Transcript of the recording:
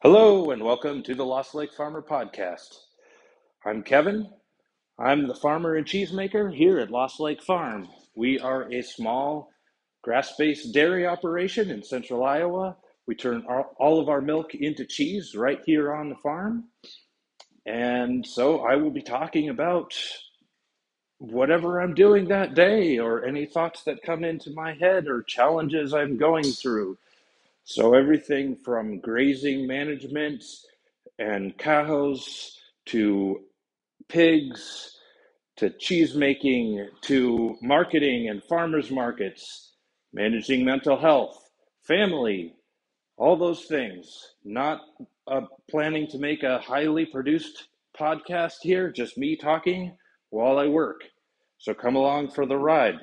Hello, and welcome to the Lost Lake Farmer Podcast. I'm Kevin. I'm the farmer and cheesemaker here at Lost Lake Farm. We are a small grass based dairy operation in central Iowa. We turn all of our milk into cheese right here on the farm. And so I will be talking about whatever I'm doing that day or any thoughts that come into my head or challenges I'm going through. So everything from grazing management and cows to pigs to cheese making to marketing and farmers markets, managing mental health, family, all those things. Not uh, planning to make a highly produced podcast here, just me talking while I work. So come along for the ride.